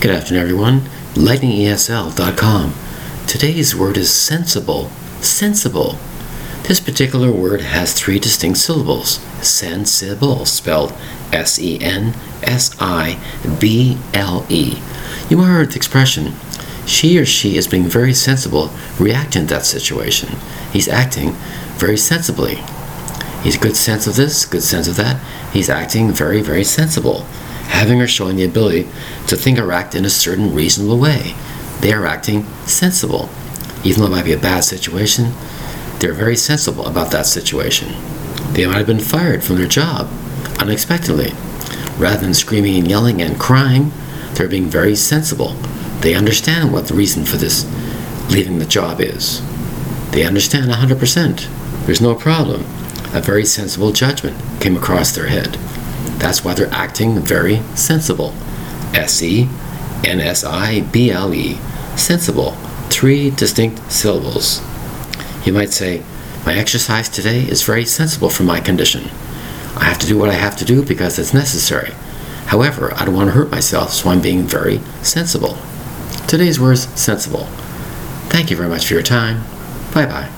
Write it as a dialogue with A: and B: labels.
A: Good afternoon, everyone. LightningESL.com. Today's word is sensible. Sensible. This particular word has three distinct syllables. Sensible, spelled S E N S I B L E. You might have heard the expression, she or she is being very sensible reacting to that situation. He's acting very sensibly. He's good sense of this, good sense of that. He's acting very, very sensible having or showing the ability to think or act in a certain reasonable way. They are acting sensible. Even though it might be a bad situation, they're very sensible about that situation. They might have been fired from their job unexpectedly. Rather than screaming and yelling and crying, they're being very sensible. They understand what the reason for this leaving the job is. They understand 100%. There's no problem. A very sensible judgment came across their head. That's why they're acting very sensible. S E N S I B L E. Sensible. Three distinct syllables. You might say, My exercise today is very sensible for my condition. I have to do what I have to do because it's necessary. However, I don't want to hurt myself, so I'm being very sensible. Today's words sensible. Thank you very much for your time. Bye bye.